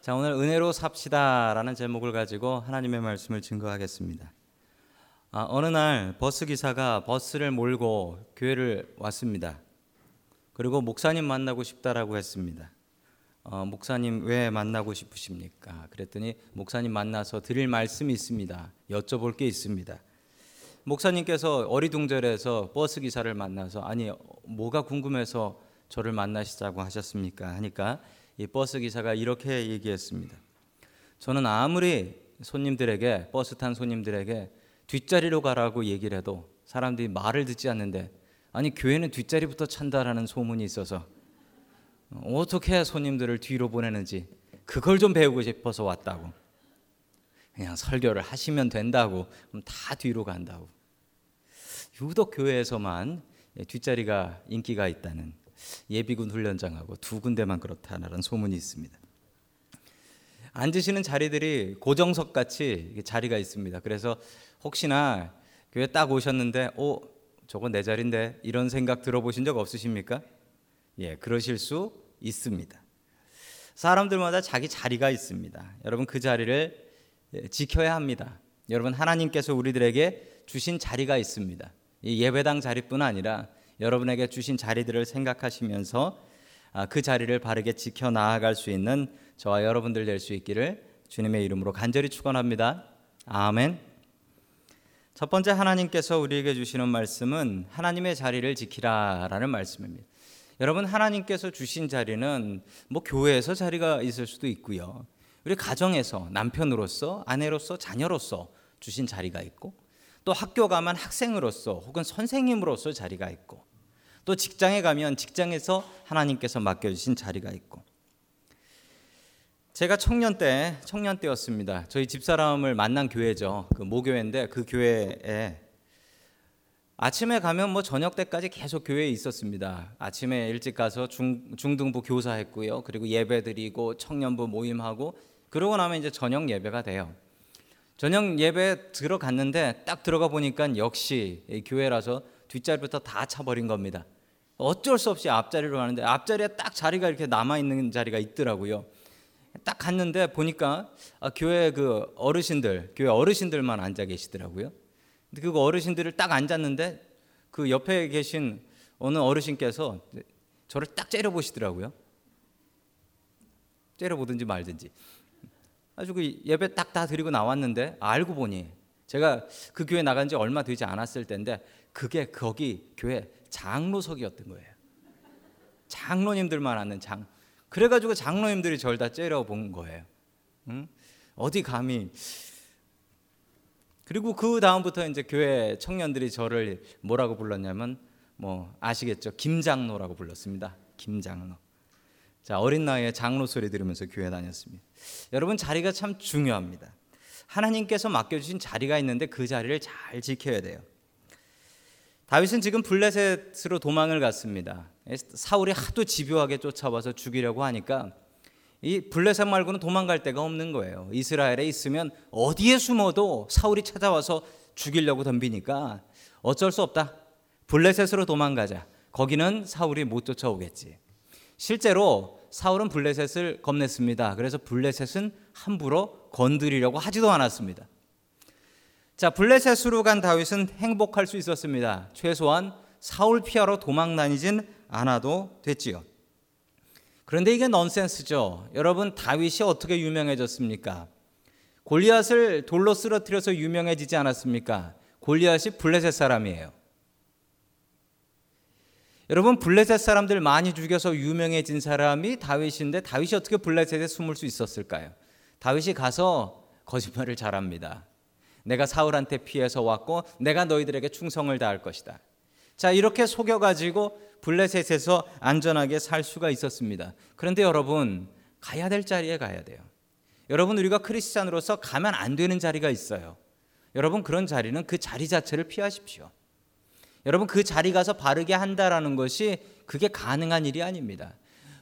자, 오늘 은혜로 삽시다라는 제목을 가지고 하나님의 말씀을 증거하겠습니다. 아, 어느 날 버스 기사가 버스를 몰고 교회를 왔습니다. 그리고 목사님 만나고 싶다라고 했습니다. 어, 목사님 왜 만나고 싶으십니까? 그랬더니 목사님 만나서 드릴 말씀이 있습니다. 여쭤볼 게 있습니다. 목사님께서 어리둥절해서 버스 기사를 만나서 아니 뭐가 궁금해서 저를 만나시자고 하셨습니까? 하니까 이 버스 기사가 이렇게 얘기했습니다. 저는 아무리 손님들에게 버스 탄 손님들에게 뒷자리로 가라고 얘기를 해도 사람들이 말을 듣지 않는데 아니 교회는 뒷자리부터 찬다라는 소문이 있어서 어떻게 손님들을 뒤로 보내는지 그걸 좀 배우고 싶어서 왔다고. 그냥 설교를 하시면 된다고 다 뒤로 간다고. 유독 교회에서만 뒷자리가 인기가 있다는 예비군 훈련장하고 두 군데만 그렇다는 소문이 있습니다. 앉으시는 자리들이 고정석 같이 자리가 있습니다. 그래서 혹시나 교회 딱 오셨는데, 오, 저거 내 자리인데 이런 생각 들어보신 적 없으십니까? 예, 그러실 수 있습니다. 사람들마다 자기 자리가 있습니다. 여러분 그 자리를 지켜야 합니다. 여러분 하나님께서 우리들에게 주신 자리가 있습니다. 이 예배당 자리뿐 아니라 여러분에게 주신 자리들을 생각하시면서 아, 그 자리를 바르게 지켜 나아갈 수 있는 저와 여러분들 될 수 있기를 주님의 이름으로 간절히 축원합니다. 아멘. 첫 번째 하나님께서 우리에게 주시는 말씀은 하나님의 자리를 지키라라는 말씀입니다. 여러분 하나님께서 주신 자리는 뭐 교회에서 자리가 있을 수도 있고요. 우리 가정에서 남편으로서 아내로서 자녀로서 주신 자리가 있고 또 학교 가면 학생으로서 혹은 선생님으로서 자리가 있고 또 직장에 가면 직장에서 하나님께서 맡겨주신 자리가 있고 제가 청년 때 청년 때였습니다. 저희 집사람을 만난 교회죠. 그 모교회인데 그 교회에 아침에 가면 뭐 저녁 때까지 계속 교회에 있었습니다. 아침에 일찍 가서 중, 중등부 교사했고요. 그리고 예배 드리고 청년부 모임하고 그러고 나면 이제 저녁 예배가 돼요. 저녁 예배 들어갔는데 딱 들어가 보니까 역시 교회라서 뒷자리부터 다 차버린 겁니다. 어쩔 수 없이 앞자리로 가는데 앞자리에 딱 자리가 이렇게 남아 있는 자리가 있더라고요. 딱 갔는데 보니까 아, 교회 그 어르신들, 교회 어르신들만 앉아 계시더라고요. 근데 그 어르신들을 딱 앉았는데 그 옆에 계신 어느 어르신께서 저를 딱 째려보시더라고요. 째려보든지 말든지. 아주 그 예배 딱 다 드리고 나왔는데 알고 보니 제가 그 교회 나간 지 얼마 되지 않았을 때인데 그게 거기 교회 장로석이었던 거예요. 장로님들만 앉는 장. 그래가지고 장로님들이 저를 다 째려본 거예요. 응? 어디 감히 그리고 그 다음부터 이제 교회 청년들이 저를 뭐라고 불렀냐면 뭐 아시겠죠? 김장로라고 불렀습니다. 김장로. 자, 어린 나이에 장로 소리 들으면서 교회 다녔습니다. 여러분 자리가 참 중요합니다. 하나님께서 맡겨 주신 자리가 있는데 그 자리를 잘 지켜야 돼요. 다윗은 지금 블레셋으로 도망을 갔습니다. 사울이 하도 집요하게 쫓아와서 죽이려고 하니까 이 블레셋 말고는 도망갈 데가 없는 거예요. 이스라엘에 있으면 어디에 숨어도 사울이 찾아와서 죽이려고 덤비니까 어쩔 수 없다. 블레셋으로 도망가자. 거기는 사울이 못 쫓아오겠지. 실제로 사울은 블레셋을 겁냈습니다. 그래서 블레셋은 함부로 건드리려고 하지도 않았습니다. 자, 블레셋으로 간 다윗은 행복할 수 있었습니다. 최소한 사울 피하러 도망 다니진 않아도 됐지요. 그런데 이게 넌센스죠. 여러분 다윗이 어떻게 유명해졌습니까? 골리앗을 돌로 쓰러뜨려서 유명해지지 않았습니까? 골리앗이 블레셋 사람이에요. 여러분 블레셋 사람들 많이 죽여서 유명해진 사람이 다윗인데 다윗이 어떻게 블레셋에 숨을 수 있었을까요? 다윗이 가서 거짓말을 잘합니다. 내가 사울한테 피해서 왔고 내가 너희들에게 충성을 다할 것이다. 자, 이렇게 속여 가지고 블레셋에서 안전하게 살 수가 있었습니다. 그런데 여러분, 가야 될 자리에 가야 돼요. 여러분, 우리가 크리스찬으로서 가면 안 되는 자리가 있어요. 여러분, 그런 자리는 그 자리 자체를 피하십시오. 여러분, 그 자리 가서 바르게 한다라는 것이 그게 가능한 일이 아닙니다.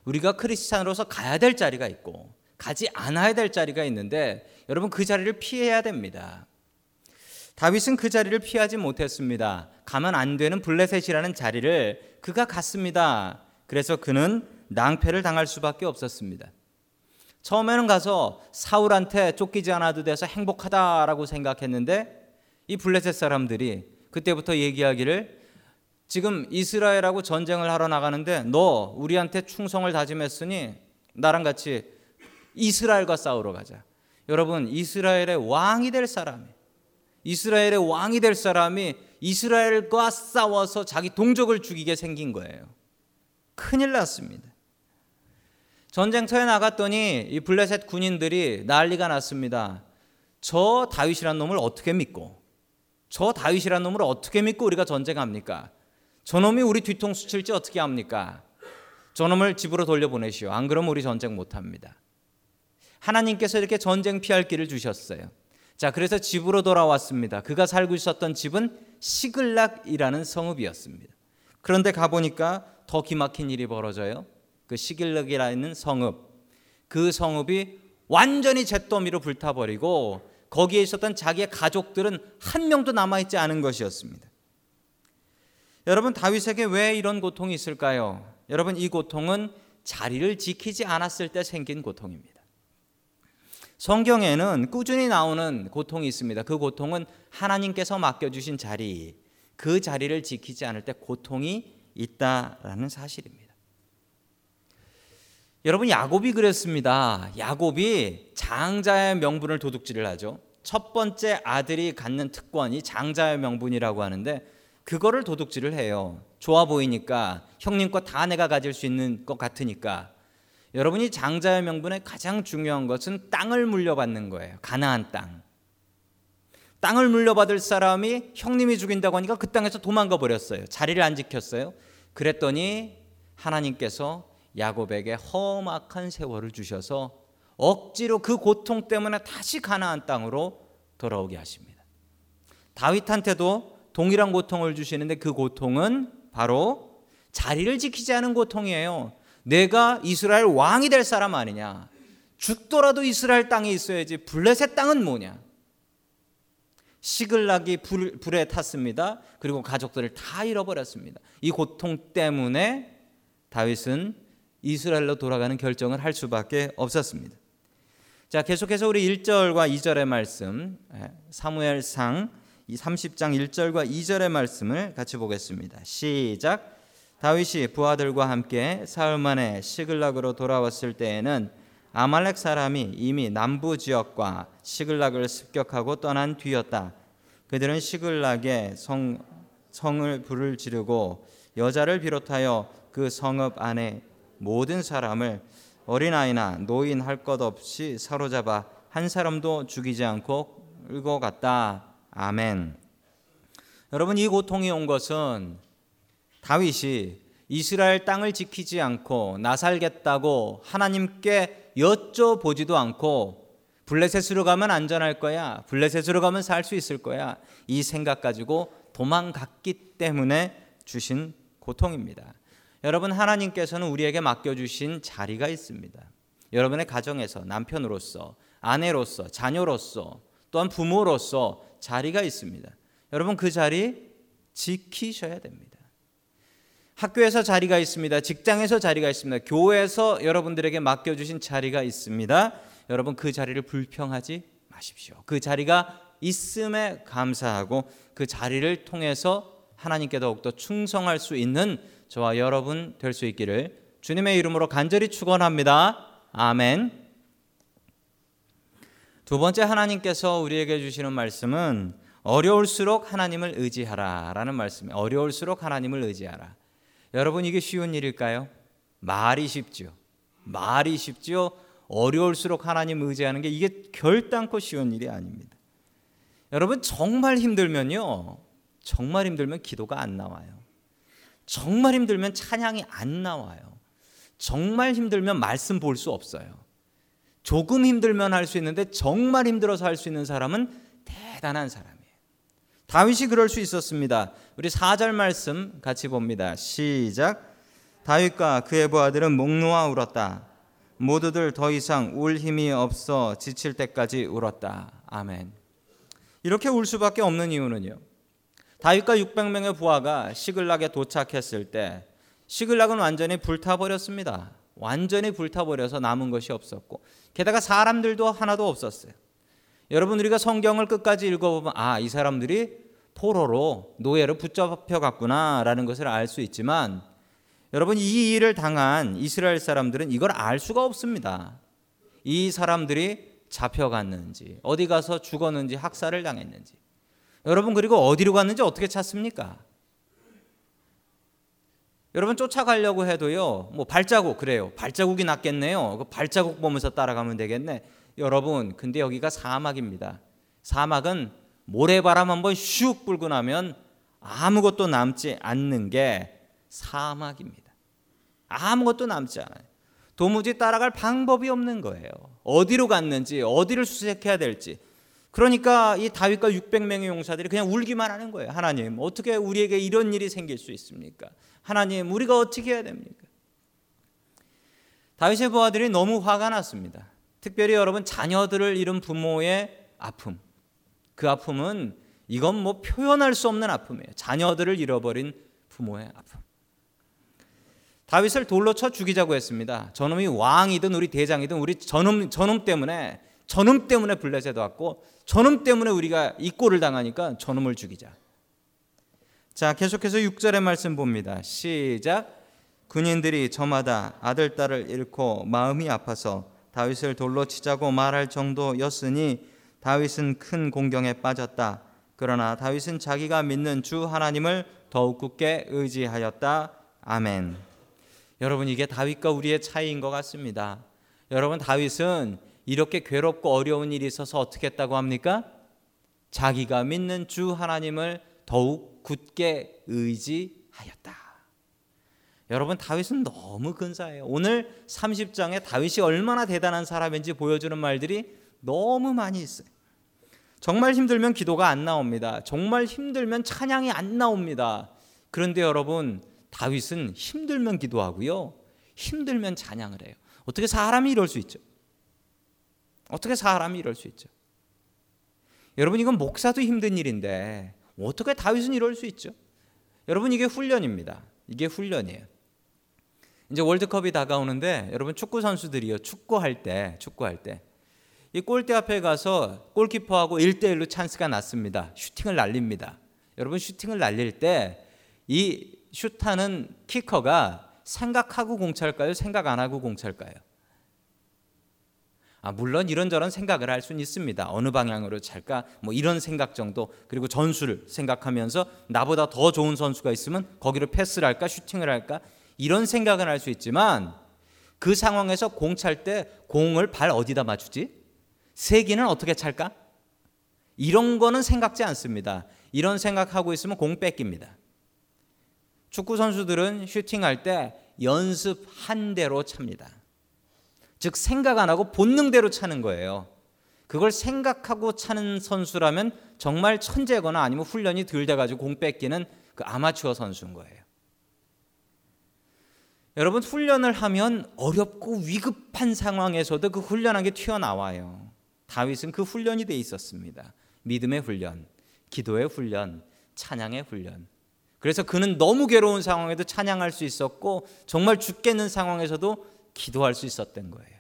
우리가 크리스찬으로서 가야 될 자리가 있고, 가지 않아야 될 자리가 있는데, 여러분, 그 자리를 피해야 됩니다. 다윗은 그 자리를 피하지 못했습니다. 가면 안 되는 블레셋이라는 자리를 그가 갔습니다. 그래서 그는 낭패를 당할 수밖에 없었습니다. 처음에는 가서 사울한테 쫓기지 않아도 돼서 행복하다라고 생각했는데 이 블레셋 사람들이 그때부터 얘기하기를 지금 이스라엘하고 전쟁을 하러 나가는데 너 우리한테 충성을 다짐했으니 나랑 같이 이스라엘과 싸우러 가자. 여러분 이스라엘의 왕이 될 사람이 이스라엘의 왕이 될 사람이 이스라엘과 싸워서 자기 동족을 죽이게 생긴 거예요. 큰일 났습니다. 전쟁터에 나갔더니 이 블레셋 군인들이 난리가 났습니다. 저 다윗이란 놈을 어떻게 믿고 저 다윗이란 놈을 어떻게 믿고 우리가 전쟁합니까? 저놈이 우리 뒤통수 칠지 어떻게 합니까? 저놈을 집으로 돌려보내시오. 안 그러면 우리 전쟁 못 합니다. 하나님께서 이렇게 전쟁 피할 길을 주셨어요. 자, 그래서 집으로 돌아왔습니다. 그가 살고 있었던 집은 시글락이라는 성읍이었습니다. 그런데 가보니까 더 기막힌 일이 벌어져요. 그 시글락이라는 성읍. 그 성읍이 완전히 잿더미로 불타버리고 거기에 있었던 자기의 가족들은 한 명도 남아있지 않은 것이었습니다. 여러분, 다윗에게 왜 이런 고통이 있을까요? 여러분, 이 고통은 자리를 지키지 않았을 때 생긴 고통입니다. 성경에는 꾸준히 나오는 고통이 있습니다. 그 고통은 하나님께서 맡겨주신 자리, 그 자리를 지키지 않을 때 고통이 있다라는 사실입니다. 여러분 야곱이 그랬습니다. 야곱이 장자의 명분을 도둑질을 하죠. 첫 번째 아들이 갖는 특권이 장자의 명분이라고 하는데 그거를 도둑질을 해요. 좋아 보이니까 형님 거 다 내가 가질 수 있는 것 같으니까 여러분이 장자의 명분의 가장 중요한 것은 땅을 물려받는 거예요. 가나안 땅. 땅을 물려받을 사람이 형님이 죽인다고 하니까 그 땅에서 도망가 버렸어요. 자리를 안 지켰어요. 그랬더니 하나님께서 야곱에게 험악한 세월을 주셔서 억지로 그 고통 때문에 다시 가나안 땅으로 돌아오게 하십니다. 다윗한테도 동일한 고통을 주시는데 그 고통은 바로 자리를 지키지 않은 고통이에요. 내가 이스라엘 왕이 될 사람 아니냐? 죽더라도 이스라엘 땅에 있어야지. 블레셋 땅은 뭐냐? 시글락이 불, 불에 탔습니다. 그리고 가족들을 다 잃어버렸습니다. 이 고통 때문에 다윗은 이스라엘로 돌아가는 결정을 할 수밖에 없었습니다. 자, 계속해서 우리 1절과 2절의 말씀, 예, 사무엘상 30장 1절과 2절의 말씀을 같이 보겠습니다. 시작. 다윗이 부하들과 함께 사흘 만에 시글락으로 돌아왔을 때에는 아말렉 사람이 이미 남부 지역과 시글락을 습격하고 떠난 뒤였다. 그들은 시글락에 성, 성을 불을 지르고 여자를 비롯하여 그 성읍 안에 모든 사람을 어린아이나 노인 할 것 없이 사로잡아 한 사람도 죽이지 않고 끌고 갔다. 아멘. 여러분 이 고통이 온 것은 다윗이 이스라엘 땅을 지키지 않고 나 살겠다고 하나님께 여쭤보지도 않고 블레셋으로 가면 안전할 거야. 블레셋으로 가면 살 수 있을 거야. 이 생각 가지고 도망갔기 때문에 주신 고통입니다. 여러분 하나님께서는 우리에게 맡겨 주신 자리가 있습니다. 여러분의 가정에서 남편으로서 아내로서 자녀로서 또한 부모로서 자리가 있습니다. 여러분 그 자리 지키셔야 됩니다. 학교에서 자리가 있습니다. 직장에서 자리가 있습니다. 교회에서 여러분들에게 맡겨주신 자리가 있습니다. 여러분 그 자리를 불평하지 마십시오. 그 자리가 있음에 감사하고 그 자리를 통해서 하나님께 더욱더 충성할 수 있는 저와 여러분 될 수 있기를 주님의 이름으로 간절히 축원합니다. 아멘. 두 번째 하나님께서 우리에게 주시는 말씀은 어려울수록 하나님을 의지하라라는 말씀이에요. 어려울수록 하나님을 의지하라. 여러분 이게 쉬운 일일까요? 말이 쉽죠. 말이 쉽죠. 어려울수록 하나님 의지하는 게 이게 결단코 쉬운 일이 아닙니다. 여러분 정말 힘들면요. 정말 힘들면 기도가 안 나와요. 정말 힘들면 찬양이 안 나와요. 정말 힘들면 말씀 볼 수 없어요. 조금 힘들면 할 수 있는데 정말 힘들어서 할 수 있는 사람은 대단한 사람. 다윗이 그럴 수 있었습니다. 우리 4절 말씀 같이 봅니다. 시작. 다윗과 그의 부하들은 목 놓아 울었다. 모두들 더 이상 울 힘이 없어 지칠 때까지 울었다. 아멘. 이렇게 울 수밖에 없는 이유는요. 다윗과 600명의 부하가 시글락에 도착했을 때 시글락은 완전히 불타버렸습니다. 완전히 불타버려서 남은 것이 없었고 게다가 사람들도 하나도 없었어요. 여러분 우리가 성경을 끝까지 읽어보면 아 이 사람들이 포로로 노예로 붙잡혀 갔구나라는 것을 알 수 있지만 여러분 이 일을 당한 이스라엘 사람들은 이걸 알 수가 없습니다. 이 사람들이 잡혀갔는지 어디 가서 죽었는지 학살을 당했는지 여러분 그리고 어디로 갔는지 어떻게 찾습니까? 여러분 쫓아가려고 해도요. 뭐 발자국 그래요. 발자국이 낫겠네요. 그 발자국 보면서 따라가면 되겠네. 여러분 근데 여기가 사막입니다. 사막은 모래바람 한번 슉 불고 나면 아무것도 남지 않는 게 사막입니다. 아무것도 남지 않아요. 도무지 따라갈 방법이 없는 거예요. 어디로 갔는지, 어디를 수색해야 될지. 그러니까 이 다윗과 600명의 용사들이 그냥 울기만 하는 거예요. 하나님, 어떻게 우리에게 이런 일이 생길 수 있습니까? 하나님, 우리가 어떻게 해야 됩니까? 다윗의 부하들이 너무 화가 났습니다. 특별히 여러분 자녀들을 잃은 부모의 아픔. 그 아픔은 이건 뭐 표현할 수 없는 아픔이에요. 자녀들을 잃어버린 부모의 아픔. 다윗을 돌로 쳐 죽이자고 했습니다. 저놈이 왕이든 우리 대장이든 우리 저놈 저놈 때문에 저놈 때문에 블레셋 왔고 저놈 때문에 우리가 이 꼴을 당하니까 저놈을 죽이자. 자, 계속해서 6절의 말씀 봅니다. 시작. 군인들이 저마다 아들 딸을 잃고 마음이 아파서 다윗을 돌로 치자고 말할 정도였으니 다윗은 큰 공경에 빠졌다. 그러나 다윗은 자기가 믿는 주 하나님을 더욱 굳게 의지하였다. 아멘. 여러분 이게 다윗과 우리의 차이인 것 같습니다. 여러분 다윗은 이렇게 괴롭고 어려운 일이 있어서 어떻게 했다고 합니까? 자기가 믿는 주 하나님을 더욱 굳게 의지하였다. 여러분 다윗은 너무 근사해요. 오늘 30장에 다윗이 얼마나 대단한 사람인지 보여주는 말들이 너무 많이 있어요. 정말 힘들면 기도가 안 나옵니다. 정말 힘들면 찬양이 안 나옵니다. 그런데 여러분 다윗은 힘들면 기도하고요. 힘들면 찬양을 해요. 어떻게 사람이 이럴 수 있죠? 어떻게 사람이 이럴 수 있죠? 여러분 이건 목사도 힘든 일인데 어떻게 다윗은 이럴 수 있죠? 여러분 이게 훈련입니다. 이게 훈련이에요. 이제 월드컵이 다가오는데 여러분 축구 선수들이요. 축구할 때 축구할 때 이 골대 앞에 가서 골키퍼하고 1대1로 찬스가 났습니다. 슈팅을 날립니다. 여러분 슈팅을 날릴 때이 슈타는 키커가 생각하고 공찰까요? 생각 안 하고 공찰까요? 아, 물론 이런저런 생각을 할 수는 있습니다. 어느 방향으로 찰까? 뭐 이런 생각 정도. 그리고 전술을 생각하면서 나보다 더 좋은 선수가 있으면 거기로 패스를 할까? 슈팅을 할까? 이런 생각은 할 수 있지만 그 상황에서 공 찰 때 공을 발 어디다 맞추지? 세기는 어떻게 찰까? 이런 거는 생각지 않습니다. 이런 생각하고 있으면 공 뺏깁니다. 축구 선수들은 슈팅할 때 연습 한 대로 찹니다. 즉 생각 안 하고 본능대로 차는 거예요. 그걸 생각하고 차는 선수라면 정말 천재거나 아니면 훈련이 덜 돼가지고 공 뺏기는 그 아마추어 선수인 거예요. 여러분 훈련을 하면 어렵고 위급한 상황에서도 그 훈련한 게 튀어나와요. 다윗은 그 훈련이 돼 있었습니다. 믿음의 훈련, 기도의 훈련, 찬양의 훈련. 그래서 그는 너무 괴로운 상황에도 찬양할 수 있었고 정말 죽겠는 상황에서도 기도할 수 있었던 거예요.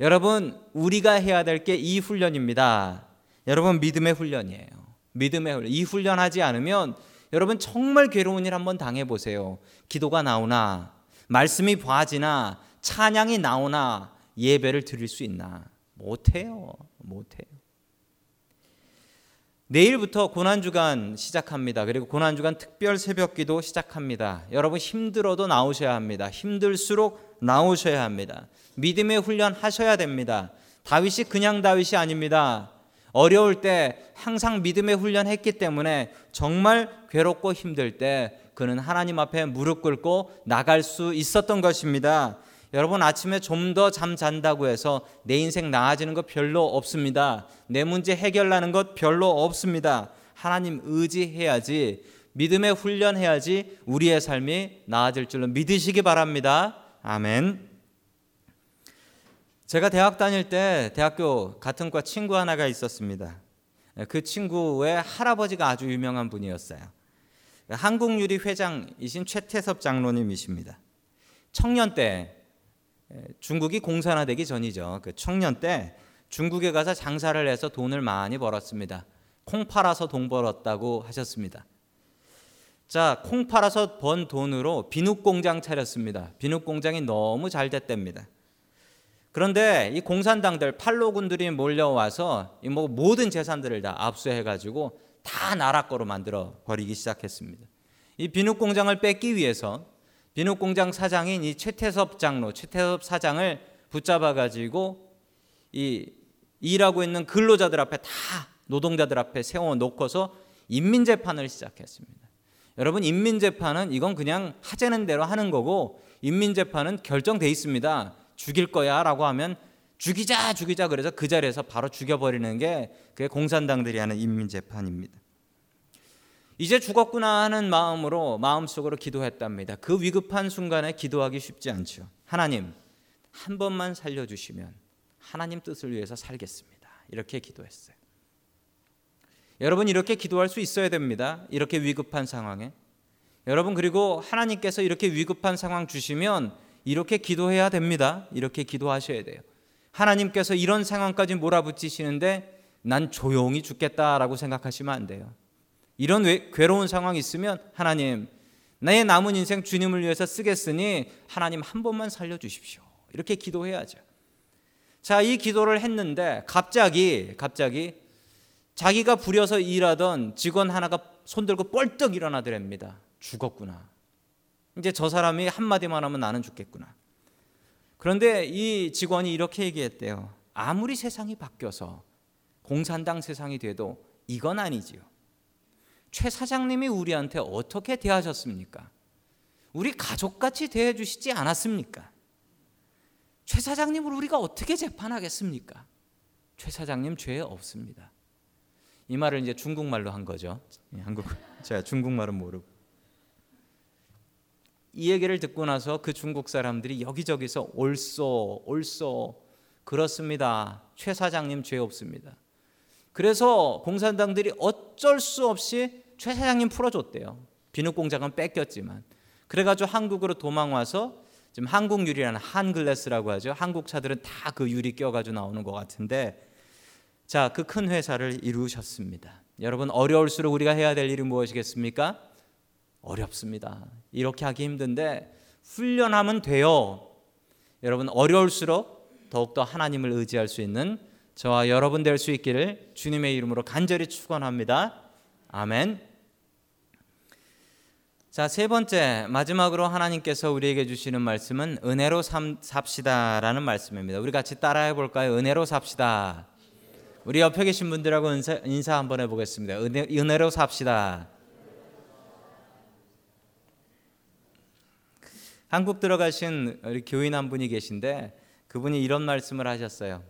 여러분, 우리가 해야 될 게 이 훈련입니다. 여러분, 믿음의 훈련이에요. 믿음의 훈련. 이 훈련하지 않으면 여러분 정말 괴로운 일 한번 당해 보세요. 기도가 나오나 말씀이 봐지나 찬양이 나오나 예배를 드릴 수 있나? 못 해요. 못 해요. 내일부터 고난주간 시작합니다. 그리고 고난주간 특별 새벽기도 시작합니다. 여러분 힘들어도 나오셔야 합니다. 힘들수록 나오셔야 합니다. 믿음의 훈련 하셔야 됩니다. 다윗이 그냥 다윗이 아닙니다. 어려울 때 항상 믿음의 훈련 했기 때문에 정말 괴롭고 힘들 때 그는 하나님 앞에 무릎 꿇고 나갈 수 있었던 것입니다. 여러분 아침에 좀 더 잠 잔다고 해서 내 인생 나아지는 것 별로 없습니다. 내 문제 해결나는 것 별로 없습니다. 하나님 의지해야지 믿음의 훈련해야지 우리의 삶이 나아질 줄로 믿으시기 바랍니다. 아멘. 제가 대학 다닐 때 대학교 같은 과 친구 하나가 있었습니다. 그 친구의 할아버지가 아주 유명한 분이었어요. 한국유리 회장이신 최태섭 장로님이십니다. 청년 때 중국이 공산화되기 전이죠. 그 청년 때 중국에 가서 장사를 해서 돈을 많이 벌었습니다. 콩 팔아서 돈 벌었다고 하셨습니다. 자, 콩 팔아서 번 돈으로 비누 공장 차렸습니다. 비누 공장이 너무 잘 됐답니다. 그런데 이 공산당들 팔로군들이 몰려와서 뭐 모든 재산들을 다 압수해 가지고 다 나라 거로 만들어 버리기 시작했습니다. 이 비누 공장을 뺏기 위해서 비누 공장 사장인 이 최태섭 장로, 최태섭 사장을 붙잡아 가지고 이 일하고 있는 근로자들 앞에 다 노동자들 앞에 세워 놓고서 인민 재판을 시작했습니다. 여러분 인민 재판은 이건 그냥 하자는 대로 하는 거고 인민 재판은 결정돼 있습니다. 죽일 거야라고 하면 죽이자 죽이자 그래서 그 자리에서 바로 죽여버리는 게 그게 공산당들이 하는 인민 재판입니다. 이제 죽었구나 하는 마음으로 마음속으로 기도했답니다. 그 위급한 순간에 기도하기 쉽지 않죠. 하나님 한 번만 살려 주시면 하나님 뜻을 위해서 살겠습니다. 이렇게 기도했어요. 여러분 이렇게 기도할 수 있어야 됩니다. 이렇게 위급한 상황에 여러분 그리고 하나님께서 이렇게 위급한 상황 주시면 이렇게 기도해야 됩니다. 이렇게 기도하셔야 돼요. 하나님께서 이런 상황까지 몰아붙이시는데 난 조용히 죽겠다라고 생각하시면 안 돼요. 이런 괴로운 상황이 있으면 하나님 나의 남은 인생 주님을 위해서 쓰겠으니 하나님 한 번만 살려 주십시오. 이렇게 기도해야죠. 자, 이 기도를 했는데 갑자기 갑자기 자기가 부려서 일하던 직원 하나가 손들고 뻘떡 일어나더랍니다. 죽었구나. 이제 저 사람이 한마디만 하면 나는 죽겠구나. 그런데 이 직원이 이렇게 얘기했대요. 아무리 세상이 바뀌어서 공산당 세상이 돼도 이건 아니지요. 최 사장님이 우리한테 어떻게 대하셨습니까? 우리 가족같이 대해 주시지 않았습니까? 최 사장님을 우리가 어떻게 재판하겠습니까? 최 사장님 죄 없습니다. 이 말을 이제 중국말로 한 거죠. 예, 한국 제가 중국말은 모르고 이 얘기를 듣고 나서 그 중국 사람들이 여기저기서 옳소 옳소 그렇습니다. 최 사장님 죄 없습니다. 그래서 공산당들이 어쩔 수 없이 최 사장님 풀어줬대요. 비누 공장은 뺏겼지만 그래가지고 한국으로 도망 와서 지금 한국 유리라는 한글래스라고 하죠. 한국 차들은 다 그 유리 껴가지고 나오는 것 같은데 자 그 큰 회사를 이루셨습니다. 여러분 어려울수록 우리가 해야 될 일이 무엇이겠습니까? 어렵습니다. 이렇게 하기 힘든데 훈련하면 돼요. 여러분 어려울수록 더욱더 하나님을 의지할 수 있는 저와 여러분 될 수 있기를 주님의 이름으로 간절히 축원합니다. 아멘. 자, 세 번째 마지막으로 하나님께서 우리에게 주시는 말씀은 은혜로 삽시다라는 말씀입니다. 우리 같이 따라해 볼까요? 은혜로 삽시다. 우리 옆에 계신 분들하고 인사, 인사 한번 해 보겠습니다. 은혜, 은혜로 삽시다. 한국 들어가신 교인 한 분이 계신데 그분이 이런 말씀을 하셨어요.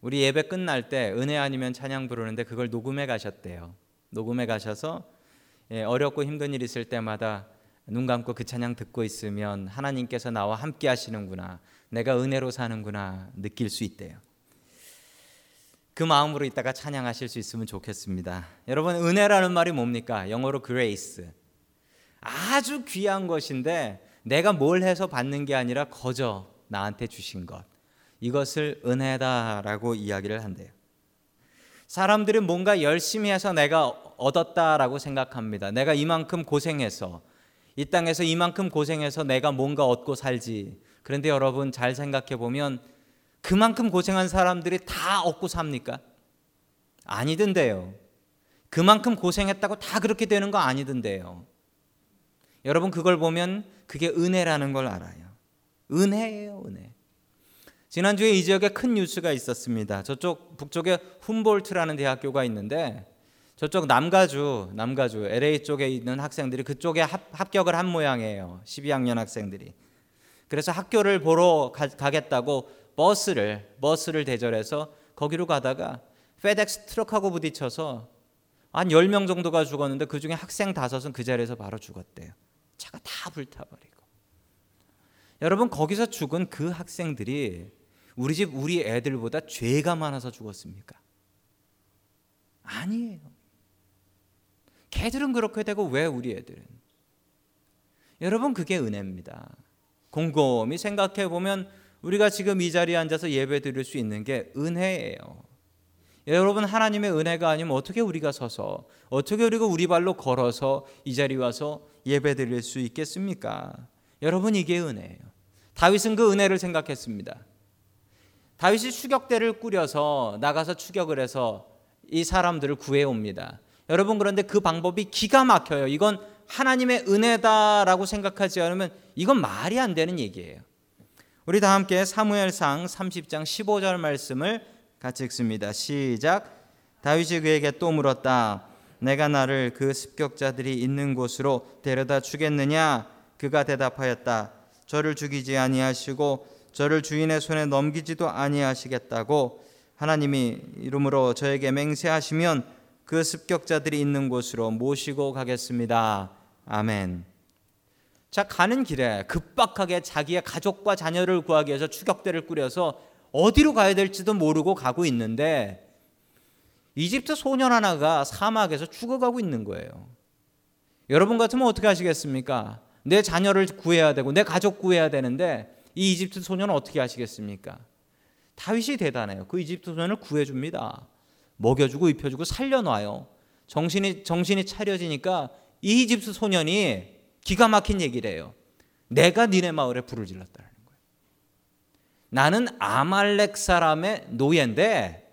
우리 예배 끝날 때 은혜 아니면 찬양 부르는데 그걸 녹음해 가셨대요. 녹음해 가셔서 예, 어렵고 힘든 일 있을 때마다 눈 감고 그 찬양 듣고 있으면 하나님께서 나와 함께 하시는구나. 내가 은혜로 사는구나 느낄 수 있대요. 그 마음으로 있다가 찬양하실 수 있으면 좋겠습니다. 여러분 은혜라는 말이 뭡니까? 영어로 grace. 아주 귀한 것인데 내가 뭘 해서 받는 게 아니라 거저 나한테 주신 것. 이것을 은혜다라고 이야기를 한대요. 사람들은 뭔가 열심히 해서 내가 얻었다라고 생각합니다. 내가 이만큼 고생해서 이 땅에서 이만큼 고생해서 내가 뭔가 얻고 살지. 그런데 여러분 잘 생각해 보면 그만큼 고생한 사람들이 다 얻고 삽니까? 아니던데요. 그만큼 고생했다고 다 그렇게 되는 거 아니던데요. 여러분 그걸 보면 그게 은혜라는 걸 알아요. 은혜예요, 은혜. 지난주에 이 지역에 큰 뉴스가 있었습니다. 저쪽 북쪽에 훔볼트라는 대학교가 있는데 저쪽 남가주, 남가주 LA 쪽에 있는 학생들이 그쪽에 합, 합격을 한 모양이에요. 12학년 학생들이. 그래서 학교를 보러 가, 가겠다고 버스를 버스를 대절해서 거기로 가다가 FedEx 트럭하고 부딪혀서 한 10명 정도가 죽었는데 그중에 학생 다섯은 그 자리에서 바로 죽었대요. 차가 다 불타버리고. 여러분 거기서 죽은 그 학생들이 우리 집 우리 애들보다 죄가 많아서 죽었습니까? 아니에요. 걔들은 그렇게 되고 왜 우리 애들은? 여러분 그게 은혜입니다. 곰곰이 생각해 보면 우리가 지금 이 자리에 앉아서 예배 드릴 수 있는 게 은혜예요. 여러분 하나님의 은혜가 아니면 어떻게 우리가 서서 어떻게 우리가 우리 발로 걸어서 이 자리에 와서 예배 드릴 수 있겠습니까? 여러분 이게 은혜예요. 다윗은 그 은혜를 생각했습니다. 다윗이 추격대를 꾸려서 나가서 추격을 해서 이 사람들을 구해 옵니다. 여러분 그런데 그 방법이 기가 막혀요. 이건 하나님의 은혜다라고 생각하지 않으면 이건 말이 안 되는 얘기예요. 우리 다 함께 사무엘상 30장 15절 말씀을 같이 읽습니다. 시작. 다윗이 그에게 또 물었다. 내가 나를 그 습격자들이 있는 곳으로 데려다 주겠느냐? 그가 대답하였다. 저를 죽이지 아니하시고 저를 주인의 손에 넘기지도 아니하시겠다고 하나님이 이름으로 저에게 맹세하시면 그 습격자들이 있는 곳으로 모시고 가겠습니다. 아멘. 자, 가는 길에 급박하게 자기의 가족과 자녀를 구하기 위해서 추격대를 꾸려서 어디로 가야 될지도 모르고 가고 있는데 이집트 소년 하나가 사막에서 죽어가고 있는 거예요. 여러분 같으면 어떻게 하시겠습니까? 내 자녀를 구해야 되고 내 가족 구해야 되는데 이 이집트 소년은 어떻게 하시겠습니까? 다윗이 대단해요. 그 이집트 소년을 구해 줍니다. 먹여주고 입혀주고 살려놔요. 정신이 정신이 차려지니까 이 이집트 소년이 기가 막힌 얘기를 해요. 내가 니네 마을에 불을 질렀다는 거예요. 나는 아말렉 사람의 노예인데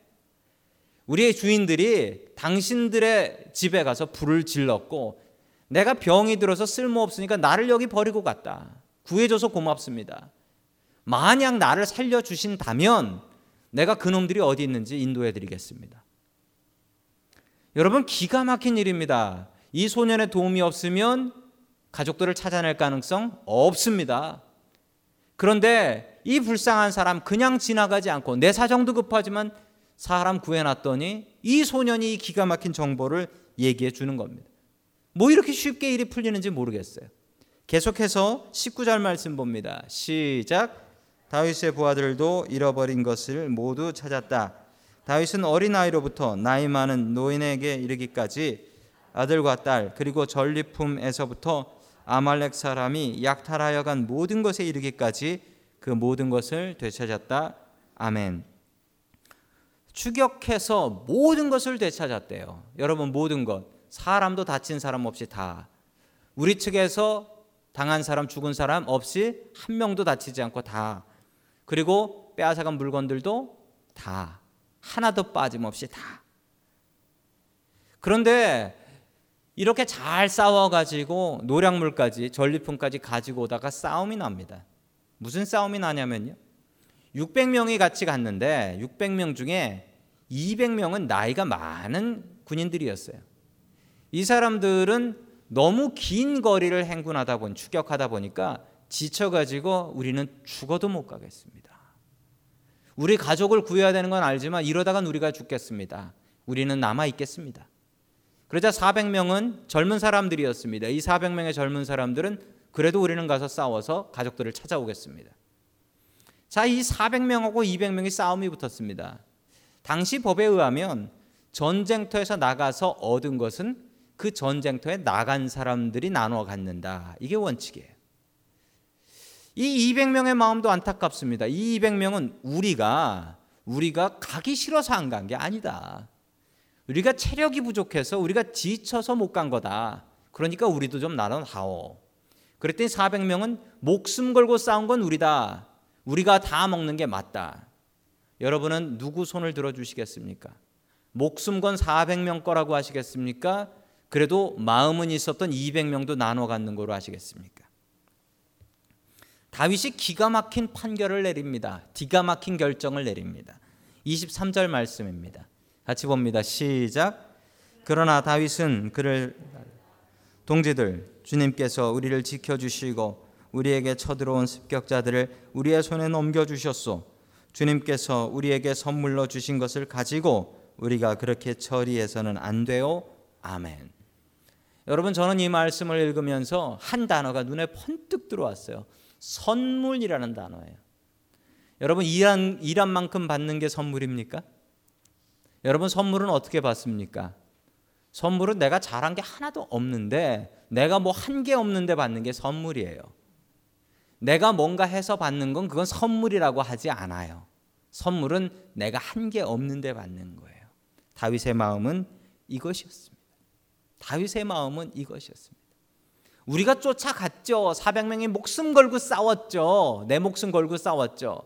우리의 주인들이 당신들의 집에 가서 불을 질렀고 내가 병이 들어서 쓸모없으니까 나를 여기 버리고 갔다. 구해줘서 고맙습니다. 만약 나를 살려주신다면 내가 그놈들이 어디 있는지 인도해 드리겠습니다. 여러분 기가 막힌 일입니다. 이 소년의 도움이 없으면 가족들을 찾아낼 가능성 없습니다. 그런데 이 불쌍한 사람 그냥 지나가지 않고 내 사정도 급하지만 사람 구해놨더니 이 소년이 이 기가 막힌 정보를 얘기해 주는 겁니다. 뭐 이렇게 쉽게 일이 풀리는지 모르겠어요. 계속해서 19절 말씀 봅니다. 시작. 다윗의 부하들도 잃어버린 것을 모두 찾았다. 다윗은 어린아이로부터 나이 많은 노인에게 이르기까지 아들과 딸 그리고 전리품에서부터 아말렉 사람이 약탈하여 간 모든 것에 이르기까지 그 모든 것을 되찾았다. 아멘. 추격해서 모든 것을 되찾았대요. 여러분 모든 것. 사람도 다친 사람 없이 다. 우리 측에서 당한 사람 죽은 사람 없이 한 명도 다치지 않고 다. 그리고 빼앗아간 물건들도 다. 하나도 빠짐없이 다. 그런데 이렇게 잘 싸워가지고 노량물까지 전리품까지 가지고 오다가 싸움이 납니다. 무슨 싸움이 나냐면요. 600명이 같이 갔는데 600명 중에 200명은 나이가 많은 군인들이었어요. 이 사람들은 너무 긴 거리를 행군하다 보니 추격하다 보니까 지쳐가지고 우리는 죽어도 못 가겠습니다. 우리 가족을 구해야 되는 건 알지만 이러다간 우리가 죽겠습니다. 우리는 남아 있겠습니다. 그러자 400명은 젊은 사람들이었습니다. 이 400명의 젊은 사람들은 그래도 우리는 가서 싸워서 가족들을 찾아오겠습니다. 자, 이 400명하고 200명이 싸움이 붙었습니다. 당시 법에 의하면 전쟁터에서 나가서 얻은 것은 그 전쟁터에 나간 사람들이 나눠 갖는다. 이게 원칙이에요. 이 200명의 마음도 안타깝습니다. 이 200명은 우리가 우리가 가기 싫어서 안 간 게 아니다. 우리가 체력이 부족해서 우리가 지쳐서 못 간 거다. 그러니까 우리도 좀 나눠 다오. 그랬더니 400명은 목숨 걸고 싸운 건 우리다. 우리가 다 먹는 게 맞다. 여러분은 누구 손을 들어 주시겠습니까? 목숨 건 400명 거라고 하시겠습니까? 그래도 마음은 있었던 200명도 나눠 갖는 거로 하시겠습니까? 다윗이 기가 막힌 판결을 내립니다. 기가 막힌 결정을 내립니다. 23절 말씀입니다. 같이 봅니다. 시작. 그러나 다윗은 그를 동지들 주님께서 우리를 지켜 주시고 우리에게 쳐들어온 습격자들을 우리의 손에 넘겨 주셨소. 주님께서 우리에게 선물로 주신 것을 가지고 우리가 그렇게 처리해서는 안 돼요. 아멘. 여러분 저는 이 말씀을 읽으면서 한 단어가 눈에 번뜩 들어왔어요. 선물이라는 단어예요. 여러분 일한 일한 만큼 받는 게 선물입니까? 여러분 선물은 어떻게 받습니까? 선물은 내가 잘한 게 하나도 없는데 내가 뭐 한 게 없는데 받는 게 선물이에요. 내가 뭔가 해서 받는 건 그건 선물이라고 하지 않아요. 선물은 내가 한 게 없는데 받는 거예요. 다윗의 마음은 이것이었습니다. 다윗의 마음은 이것이었습니다. 우리가 쫓아갔죠. 400명이 목숨 걸고 싸웠죠. 내 목숨 걸고 싸웠죠.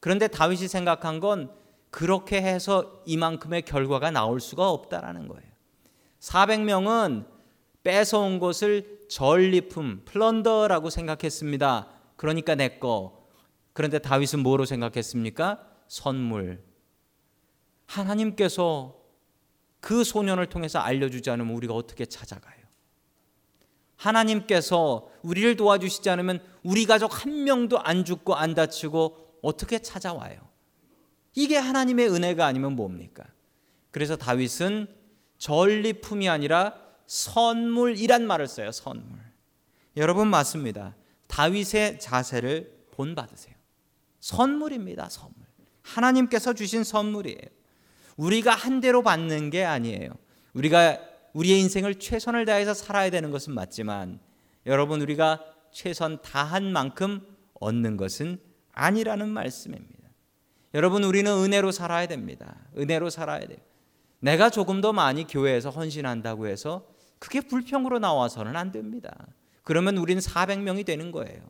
그런데 다윗이 생각한 건 그렇게 해서 이만큼의 결과가 나올 수가 없다라는 거예요. 400명은 뺏어온 것을 전리품, 플런더라고 생각했습니다. 그러니까 내 거. 그런데 다윗은 뭐로 생각했습니까? 선물. 하나님께서 그 소년을 통해서 알려주지 않으면 우리가 어떻게 찾아가요? 하나님께서 우리를 도와주시지 않으면 우리 가족 한 명도 안 죽고 안 다치고 어떻게 찾아와요? 이게 하나님의 은혜가 아니면 뭡니까? 그래서 다윗은 전리품이 아니라 선물이란 말을 써요. 선물. 여러분 맞습니다. 다윗의 자세를 본받으세요. 선물입니다. 선물. 하나님께서 주신 선물이에요. 우리가 한 대로 받는 게 아니에요. 우리가 우리의 인생을 최선을 다해서 살아야 되는 것은 맞지만 여러분 우리가 최선 다한 만큼 얻는 것은 아니라는 말씀입니다. 여러분 우리는 은혜로 살아야 됩니다. 은혜로 살아야 돼요. 내가 조금 더 많이 교회에서 헌신한다고 해서 그게 불평으로 나와서는 안 됩니다. 그러면 우리는 400명이 되는 거예요.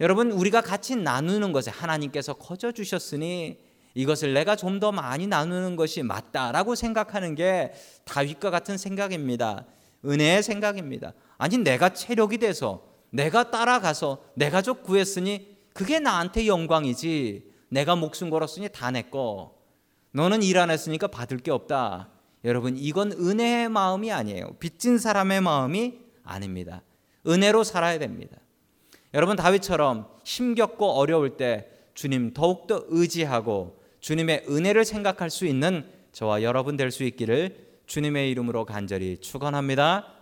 여러분 우리가 같이 나누는 것에 하나님께서 거저 주셨으니 이것을 내가 좀 더 많이 나누는 것이 맞다라고 생각하는 게 다윗과 같은 생각입니다. 은혜의 생각입니다. 아니 내가 체력이 돼서 내가 따라가서 내 가 족 구했으니 그게 나한테 영광이지. 내가 목숨 걸었으니 다 내 거. 너는 일 안 했으니까 받을 게 없다. 여러분 이건 은혜의 마음이 아니에요. 빚진 사람의 마음이 아닙니다. 은혜로 살아야 됩니다. 여러분 다윗처럼 힘겹고 어려울 때 주님 더욱더 의지하고 주님의 은혜를 생각할 수 있는 저와 여러분 될 수 있기를 주님의 이름으로 간절히 축원합니다.